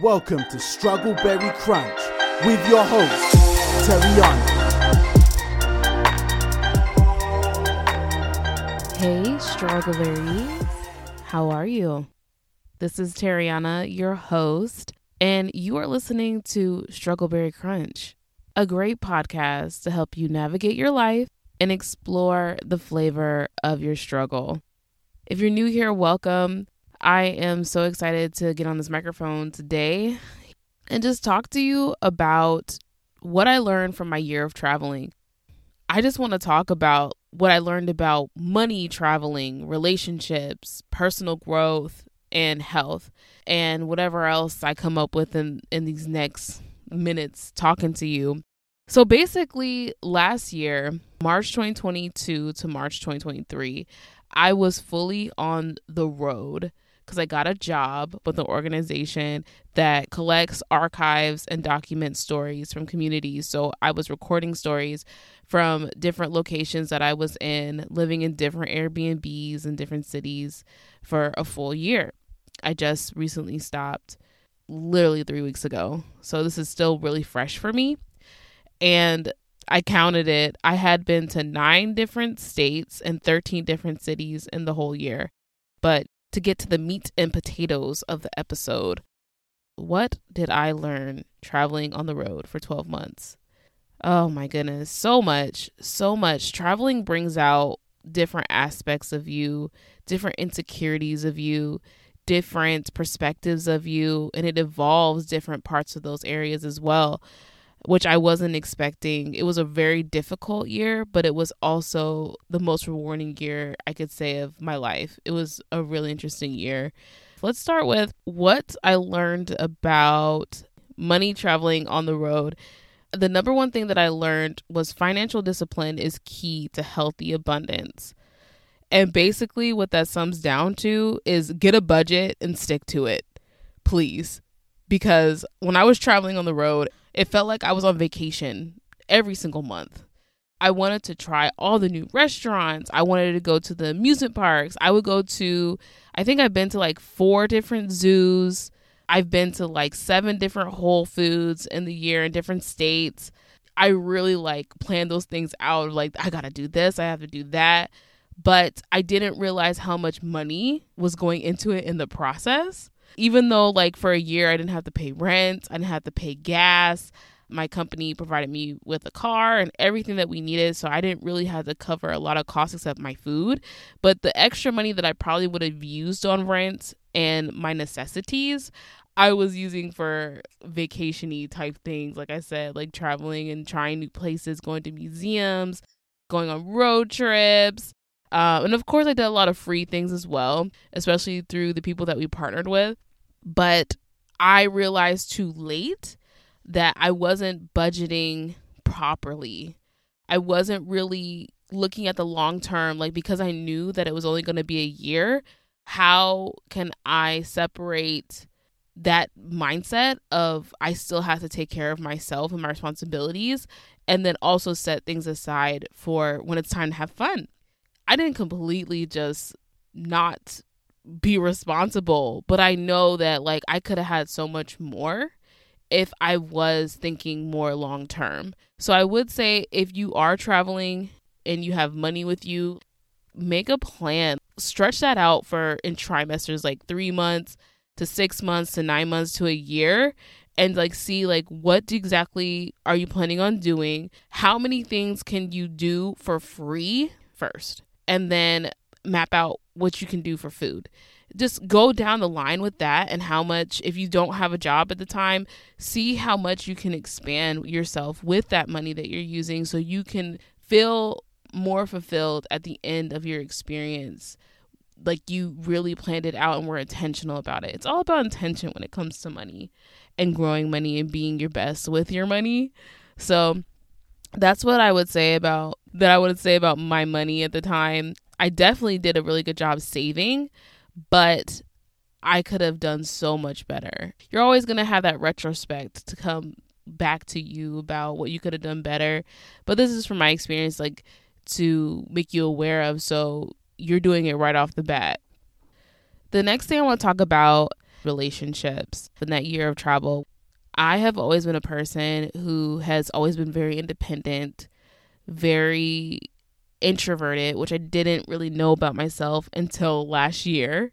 Welcome to Struggleberry Crunch with your host, Teriyana. Hey, Struggleberries. How are you? This is Teriyana, your host, and you are listening to Struggleberry Crunch, a great podcast to help you navigate your life and explore the flavor of your struggle. If you're new here, welcome. I am so excited to get on this microphone today and just talk to you about what I learned from my year of traveling. I just want to talk about what I learned about money traveling, relationships, personal growth, and health, and whatever else I come up with in, in these next minutes talking to you. So basically, last year, March 2022 to March 2023, I was fully on the road because I got a job with an mm. organization that collects, archives, and documents stories from communities. So I was recording stories from different locations that I was in, living in different Airbnbs in different cities for a full year. I just recently stopped literally three weeks ago. So this is still really fresh for me. And I counted it. I had been to nine different states and 13 different cities in the whole year. But to get to the meat and potatoes of the episode, what did I learn traveling on the road for 12 months? Oh my goodness, so much, so much. Traveling brings out different aspects of you, different insecurities of you, different perspectives of you, and it evolves different parts of those areas as well which I wasn't expecting. It was a very difficult year, but it was also the most rewarding year I could say of my life. It was a really interesting year. Let's start with what I learned about money traveling on the road. The number one thing that I learned was financial discipline is key to healthy abundance. And basically, what that sums down to is get a budget and stick to it, please. Because when I was traveling on the road, it felt like I was on vacation every single month. I wanted to try all the new restaurants. I wanted to go to the amusement parks. I would go to, I think I've been to like four different zoos. I've been to like seven different Whole Foods in the year in different states. I really like planned those things out. Like, I gotta do this, I have to do that. But I didn't realize how much money was going into it in the process even though like for a year I didn't have to pay rent, I didn't have to pay gas. My company provided me with a car and everything that we needed, so I didn't really have to cover a lot of costs except my food. But the extra money that I probably would have used on rent and my necessities, I was using for vacationy type things, like I said, like traveling and trying new places, going to museums, going on road trips. Uh, and of course, I did a lot of free things as well, especially through the people that we partnered with. But I realized too late that I wasn't budgeting properly. I wasn't really looking at the long term, like because I knew that it was only going to be a year. How can I separate that mindset of I still have to take care of myself and my responsibilities, and then also set things aside for when it's time to have fun? I didn't completely just not be responsible, but I know that like I could have had so much more if I was thinking more long term. So I would say if you are traveling and you have money with you, make a plan. Stretch that out for in trimesters like 3 months to 6 months to 9 months to a year and like see like what exactly are you planning on doing? How many things can you do for free first? And then map out what you can do for food. Just go down the line with that and how much, if you don't have a job at the time, see how much you can expand yourself with that money that you're using so you can feel more fulfilled at the end of your experience. Like you really planned it out and were intentional about it. It's all about intention when it comes to money and growing money and being your best with your money. So, that's what I would say about that I would say about my money at the time. I definitely did a really good job saving, but I could have done so much better. You're always going to have that retrospect to come back to you about what you could have done better. But this is from my experience like to make you aware of so you're doing it right off the bat. The next thing I want to talk about relationships in that year of travel. I have always been a person who has always been very independent, very introverted, which I didn't really know about myself until last year.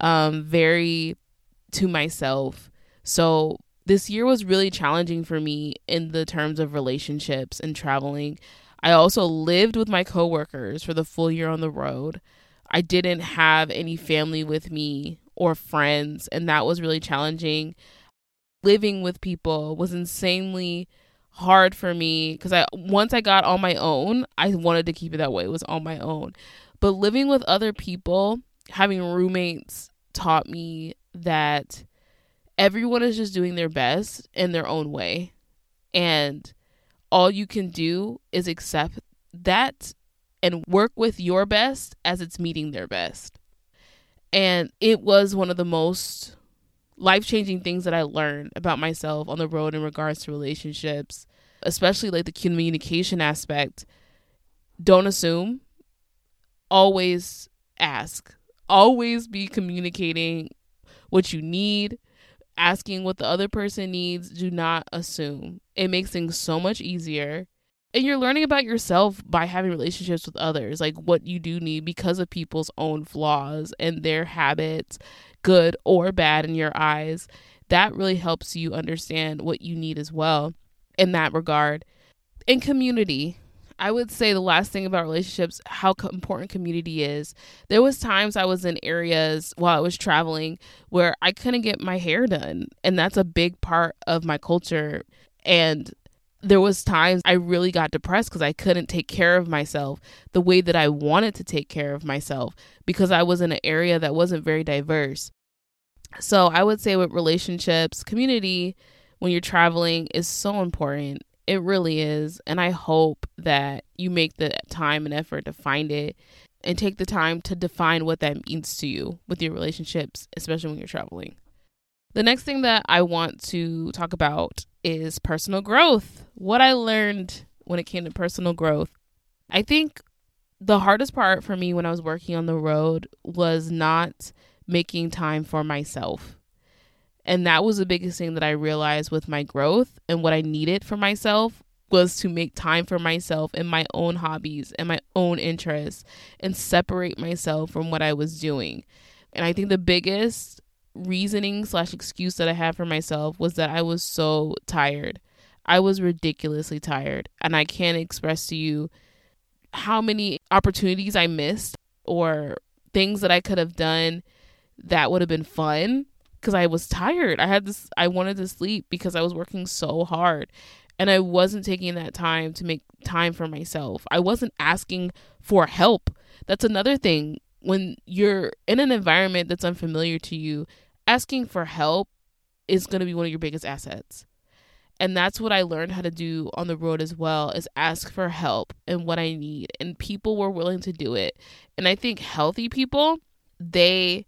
Um, very to myself. So this year was really challenging for me in the terms of relationships and traveling. I also lived with my coworkers for the full year on the road. I didn't have any family with me or friends, and that was really challenging. Living with people was insanely hard for me because I once I got on my own, I wanted to keep it that way. It was on my own. But living with other people, having roommates taught me that everyone is just doing their best in their own way. And all you can do is accept that and work with your best as it's meeting their best. And it was one of the most life changing things that I learned about myself on the road in regards to relationships, especially like the communication aspect. Don't assume, always ask, always be communicating what you need, asking what the other person needs. Do not assume. It makes things so much easier. And you're learning about yourself by having relationships with others, like what you do need because of people's own flaws and their habits, good or bad in your eyes. That really helps you understand what you need as well in that regard. In community, I would say the last thing about relationships, how important community is. There was times I was in areas while I was traveling where I couldn't get my hair done, and that's a big part of my culture. And there was times I really got depressed because I couldn't take care of myself the way that I wanted to take care of myself because I was in an area that wasn't very diverse. So I would say with relationships, community when you're traveling is so important it really is. And I hope that you make the time and effort to find it and take the time to define what that means to you with your relationships, especially when you're traveling. The next thing that I want to talk about is personal growth. What I learned when it came to personal growth. I think the hardest part for me when I was working on the road was not making time for myself. And that was the biggest thing that I realized with my growth and what I needed for myself was to make time for myself and my own hobbies and my own interests and separate myself from what I was doing. And I think the biggest reasoning slash excuse that I had for myself was that I was so tired. I was ridiculously tired. And I can't express to you how many opportunities I missed or things that I could have done that would have been fun because I was tired. I had this I wanted to sleep because I was working so hard and I wasn't taking that time to make time for myself. I wasn't asking for help. That's another thing when you're in an environment that's unfamiliar to you, asking for help is going to be one of your biggest assets. And that's what I learned how to do on the road as well is ask for help and what I need and people were willing to do it. And I think healthy people, they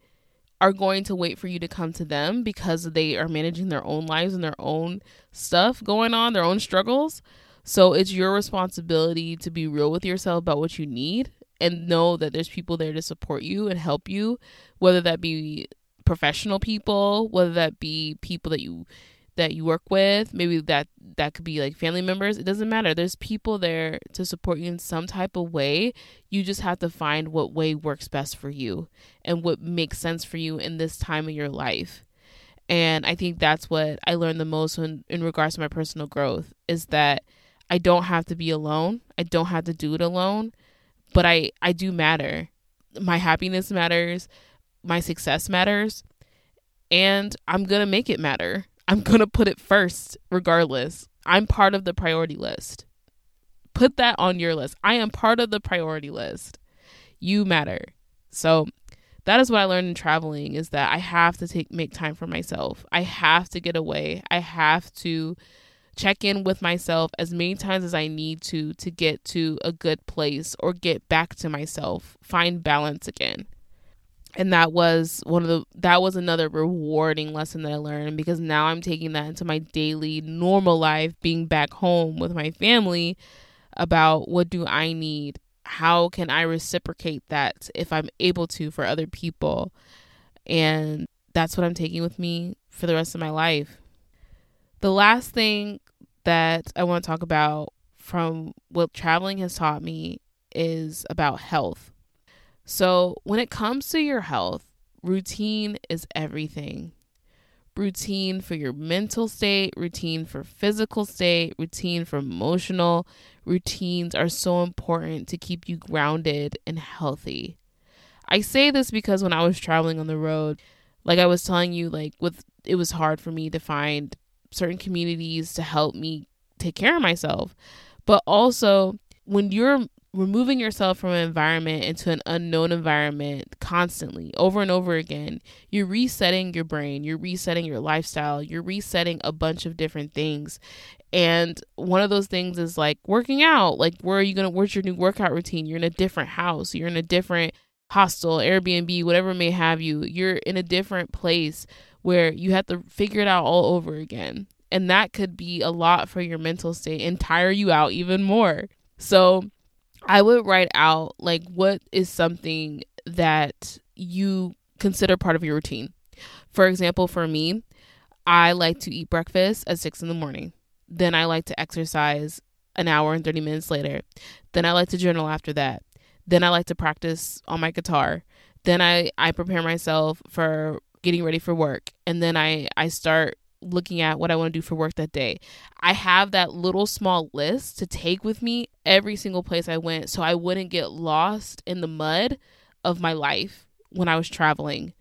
are going to wait for you to come to them because they are managing their own lives and their own stuff going on, their own struggles. So it's your responsibility to be real with yourself about what you need and know that there's people there to support you and help you, whether that be professional people, whether that be people that you that you work with maybe that that could be like family members it doesn't matter. There's people there to support you in some type of way. You just have to find what way works best for you and what makes sense for you in this time of your life. And i think that's what i learned the most when, in regards to my personal growth is that i don't have to be alone. I don't have to do it alone but i i do matter my happiness matters my success matters and i'm gonna make it matter I'm going to put it first, regardless. I'm part of the priority list. Put that on your list. I am part of the priority list. You matter. So that is what I learned in traveling is that I have to take make time for myself. I have to get away. I have to check in with myself as many times as I need to to get to a good place or get back to myself, find balance again. And that was one of the that was another rewarding lesson that I learned because now I'm taking that into my daily normal life being back home with my family about what do I need? How can I reciprocate that if I'm able to for other people? And that's what I'm taking with me for the rest of my life. The last thing that I want to talk about from what traveling has taught me is about health. So, when it comes to your health, routine is everything. Routine for your mental state, routine for physical state, routine for emotional. Routines are so important to keep you grounded and healthy. I say this because when I was traveling on the road, like I was telling you, like with it was hard for me to find certain communities to help me take care of myself. But also, when you're removing yourself from an environment into an unknown environment constantly over and over again you're resetting your brain you're resetting your lifestyle you're resetting a bunch of different things. And one of those things is like working out. Like where are you gonna where's your new workout routine? You're in a different house. You're in a different hostel airbnb whatever may have you you're in a different place where you have to figure it out all over again and that could be a lot for your mental state and tire you out even more so I would write out like what is something that you consider part of your routine. For example, for me, I like to eat breakfast at six in the morning. Then I like to exercise an hour and 30 minutes later. Then I like to journal after that. Then I like to practice on my guitar. Then I, I prepare myself for getting ready for work. And then I, I start looking at what I want to do for work that day. I have that little small list to take with me every single place I went so I wouldn't get lost in the mud of my life when I was traveling.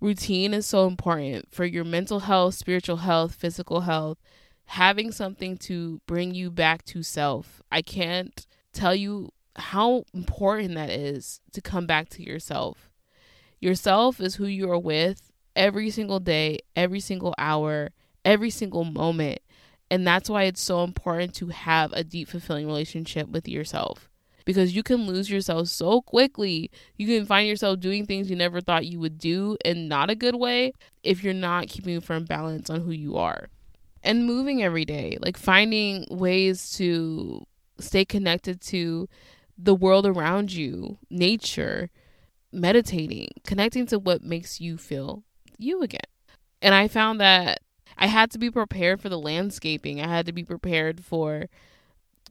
Routine is so important for your mental health, spiritual health, physical health. Having something to bring you back to self. I can't tell you how important that is to come back to yourself. Yourself is who you are with every single day, every single hour, every single moment. And that's why it's so important to have a deep, fulfilling relationship with yourself because you can lose yourself so quickly. You can find yourself doing things you never thought you would do in not a good way if you're not keeping firm balance on who you are. And moving every day, like finding ways to stay connected to the world around you, nature, meditating, connecting to what makes you feel you again. And I found that I had to be prepared for the landscaping. I had to be prepared for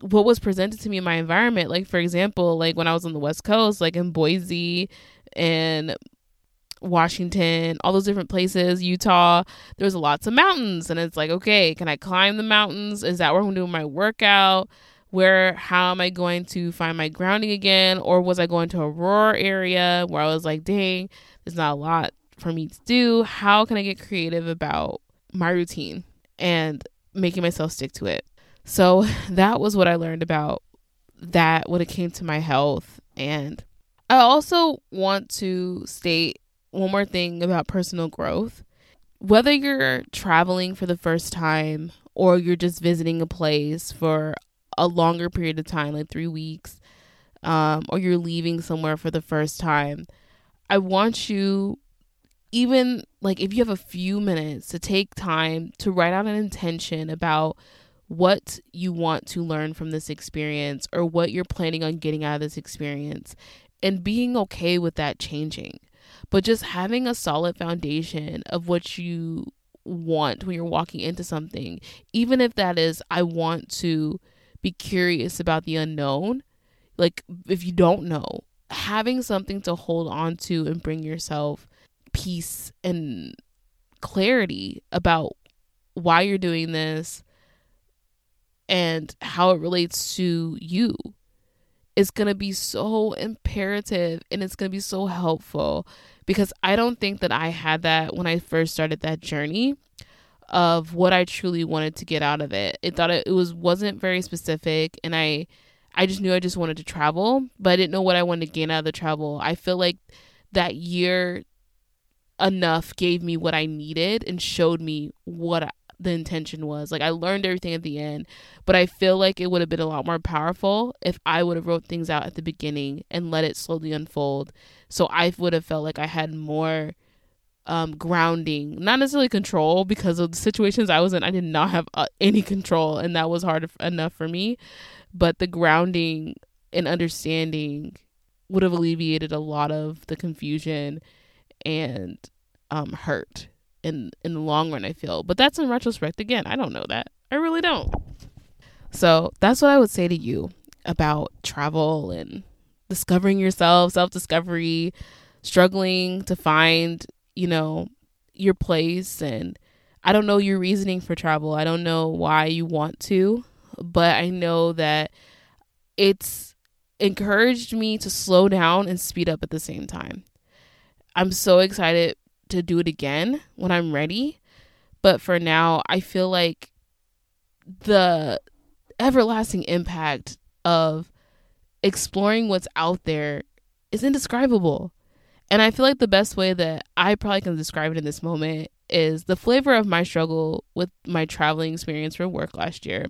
what was presented to me in my environment. Like for example, like when I was on the West Coast, like in Boise and Washington, all those different places, Utah, there's lots of mountains. And it's like, okay, can I climb the mountains? Is that where I'm doing my workout? Where, how am I going to find my grounding again? Or was I going to a rural area where I was like, dang, there's not a lot for me to do? How can I get creative about my routine and making myself stick to it. So that was what I learned about that when it came to my health. And I also want to state one more thing about personal growth. Whether you're traveling for the first time or you're just visiting a place for a longer period of time, like three weeks, um, or you're leaving somewhere for the first time, I want you even like if you have a few minutes to take time to write out an intention about what you want to learn from this experience or what you're planning on getting out of this experience and being okay with that changing. But just having a solid foundation of what you want when you're walking into something, even if that is, I want to be curious about the unknown. Like, if you don't know, having something to hold on to and bring yourself peace and clarity about why you're doing this and how it relates to you is going to be so imperative and it's going to be so helpful because I don't think that I had that when I first started that journey of what I truly wanted to get out of it. It thought it, it was wasn't very specific and I I just knew I just wanted to travel, but I didn't know what I wanted to gain out of the travel. I feel like that year enough gave me what I needed and showed me what the intention was. Like I learned everything at the end, but I feel like it would have been a lot more powerful if I would have wrote things out at the beginning and let it slowly unfold. So I would have felt like I had more um, grounding, not necessarily control, because of the situations I was in. I did not have uh, any control, and that was hard enough for me. But the grounding and understanding would have alleviated a lot of the confusion and um, hurt in in the long run. I feel, but that's in retrospect. Again, I don't know that. I really don't. So that's what I would say to you about travel and discovering yourself, self discovery, struggling to find, you know, your place. And I don't know your reasoning for travel. I don't know why you want to, but I know that it's encouraged me to slow down and speed up at the same time. I'm so excited to do it again when I'm ready. But for now, I feel like the everlasting impact of exploring what's out there is indescribable. And I feel like the best way that I probably can describe it in this moment is the flavor of my struggle with my traveling experience for work last year.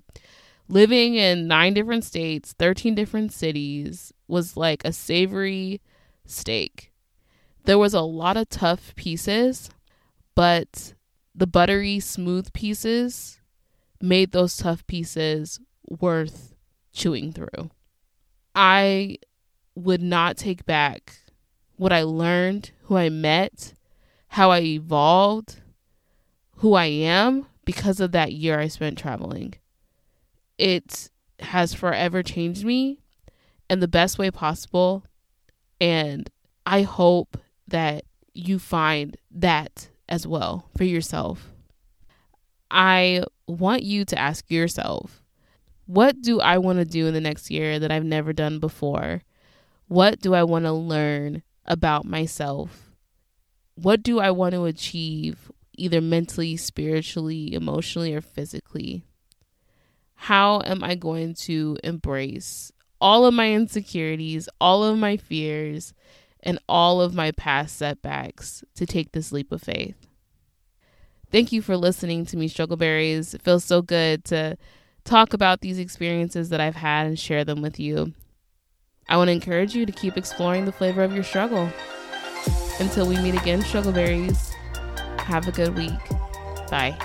Living in nine different states, 13 different cities was like a savory steak. There was a lot of tough pieces, but the buttery, smooth pieces made those tough pieces worth chewing through. I would not take back what I learned, who I met, how I evolved, who I am because of that year I spent traveling. It has forever changed me in the best way possible. And I hope that you find that as well for yourself. I want you to ask yourself what do I want to do in the next year that I've never done before? What do I want to learn about myself? What do I want to achieve, either mentally, spiritually, emotionally, or physically? How am I going to embrace all of my insecurities, all of my fears, and all of my past setbacks to take this leap of faith? Thank you for listening to me, Struggleberries. It feels so good to talk about these experiences that I've had and share them with you. I want to encourage you to keep exploring the flavor of your struggle. Until we meet again, Struggleberries, have a good week. Bye.